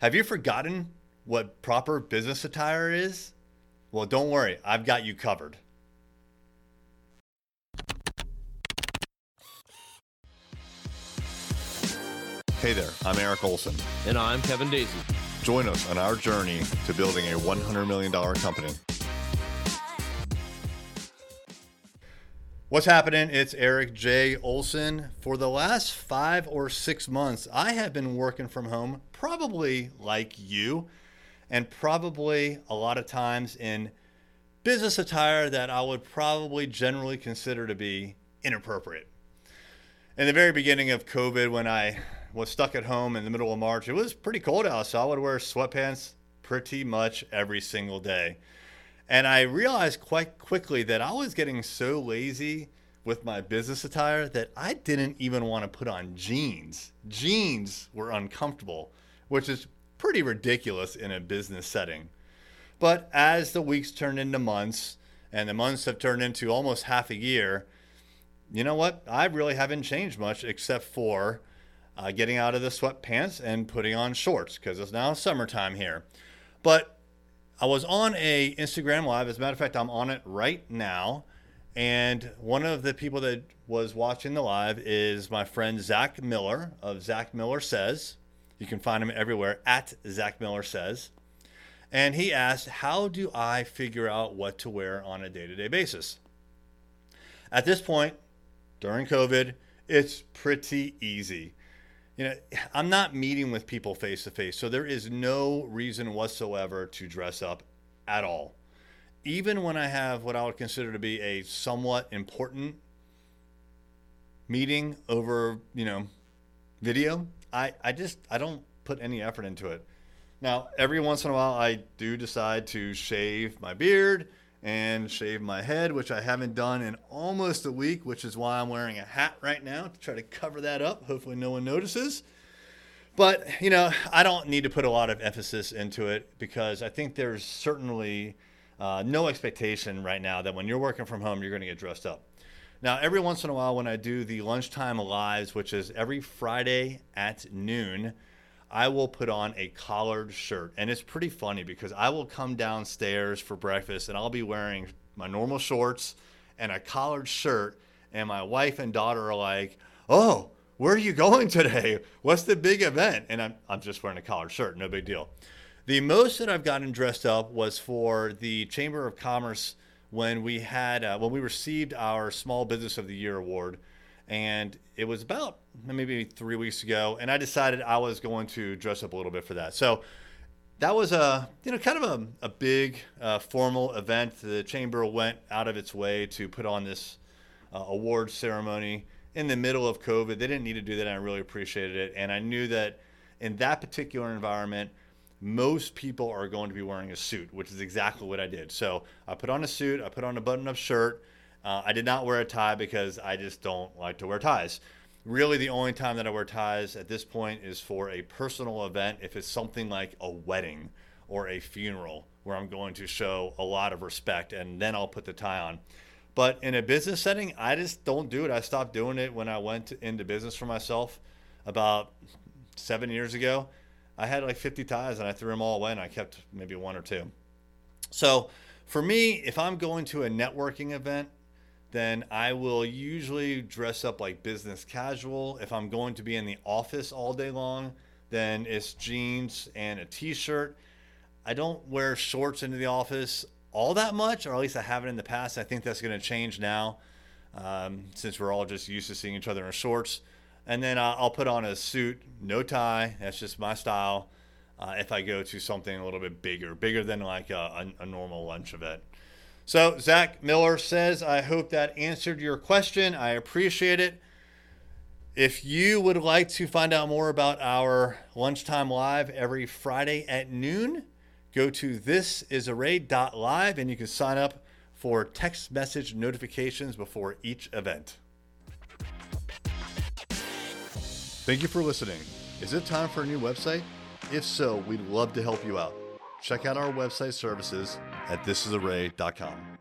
Have you forgotten what proper business attire is? Well, don't worry, I've got you covered. Hey there, I'm Eric Olson. And I'm Kevin Daisy. Join us on our journey to building a $100 million company. What's happening? It's Eric J. Olson. For the last five or six months, I have been working from home, probably like you, and probably a lot of times in business attire that I would probably generally consider to be inappropriate. In the very beginning of COVID, when I was stuck at home in the middle of March, it was pretty cold out, so I would wear sweatpants pretty much every single day. And I realized quite quickly that I was getting so lazy with my business attire that I didn't even want to put on jeans. Jeans were uncomfortable, which is pretty ridiculous in a business setting. But as the weeks turned into months, and the months have turned into almost half a year, you know what? I really haven't changed much except for uh, getting out of the sweatpants and putting on shorts because it's now summertime here. But I was on a Instagram live. As a matter of fact, I'm on it right now. And one of the people that was watching the live is my friend Zach Miller of Zach Miller Says. You can find him everywhere at Zach Miller Says. And he asked, How do I figure out what to wear on a day to day basis? At this point, during COVID, it's pretty easy you know, I'm not meeting with people face to face, so there is no reason whatsoever to dress up at all. Even when I have what I would consider to be a somewhat important meeting over, you know, video, I, I just I don't put any effort into it. Now, every once in a while I do decide to shave my beard and shave my head, which I haven't done in almost a week, which is why I'm wearing a hat right now to try to cover that up. Hopefully, no one notices. But, you know, I don't need to put a lot of emphasis into it because I think there's certainly uh, no expectation right now that when you're working from home, you're going to get dressed up. Now, every once in a while, when I do the lunchtime lives, which is every Friday at noon, I will put on a collared shirt. And it's pretty funny because I will come downstairs for breakfast and I'll be wearing my normal shorts and a collared shirt. And my wife and daughter are like, Oh, where are you going today? What's the big event? And I'm, I'm just wearing a collared shirt, no big deal. The most that I've gotten dressed up was for the Chamber of Commerce when we had uh, when we received our Small Business of the Year award and it was about maybe three weeks ago, and I decided I was going to dress up a little bit for that. So that was a you know kind of a, a big uh, formal event. The chamber went out of its way to put on this uh, award ceremony in the middle of COVID. They didn't need to do that, and I really appreciated it. And I knew that in that particular environment, most people are going to be wearing a suit, which is exactly what I did. So I put on a suit, I put on a button-up shirt. Uh, I did not wear a tie because I just don't like to wear ties. Really, the only time that I wear ties at this point is for a personal event. If it's something like a wedding or a funeral where I'm going to show a lot of respect, and then I'll put the tie on. But in a business setting, I just don't do it. I stopped doing it when I went into business for myself about seven years ago. I had like 50 ties and I threw them all away and I kept maybe one or two. So for me, if I'm going to a networking event, then I will usually dress up like business casual. If I'm going to be in the office all day long, then it's jeans and a t shirt. I don't wear shorts into the office all that much, or at least I haven't in the past. I think that's going to change now um, since we're all just used to seeing each other in shorts. And then I'll put on a suit, no tie. That's just my style. Uh, if I go to something a little bit bigger, bigger than like a, a normal lunch event. So, Zach Miller says, I hope that answered your question. I appreciate it. If you would like to find out more about our lunchtime live every Friday at noon, go to thisisarray.live and you can sign up for text message notifications before each event. Thank you for listening. Is it time for a new website? If so, we'd love to help you out check out our website services at thisisarray.com.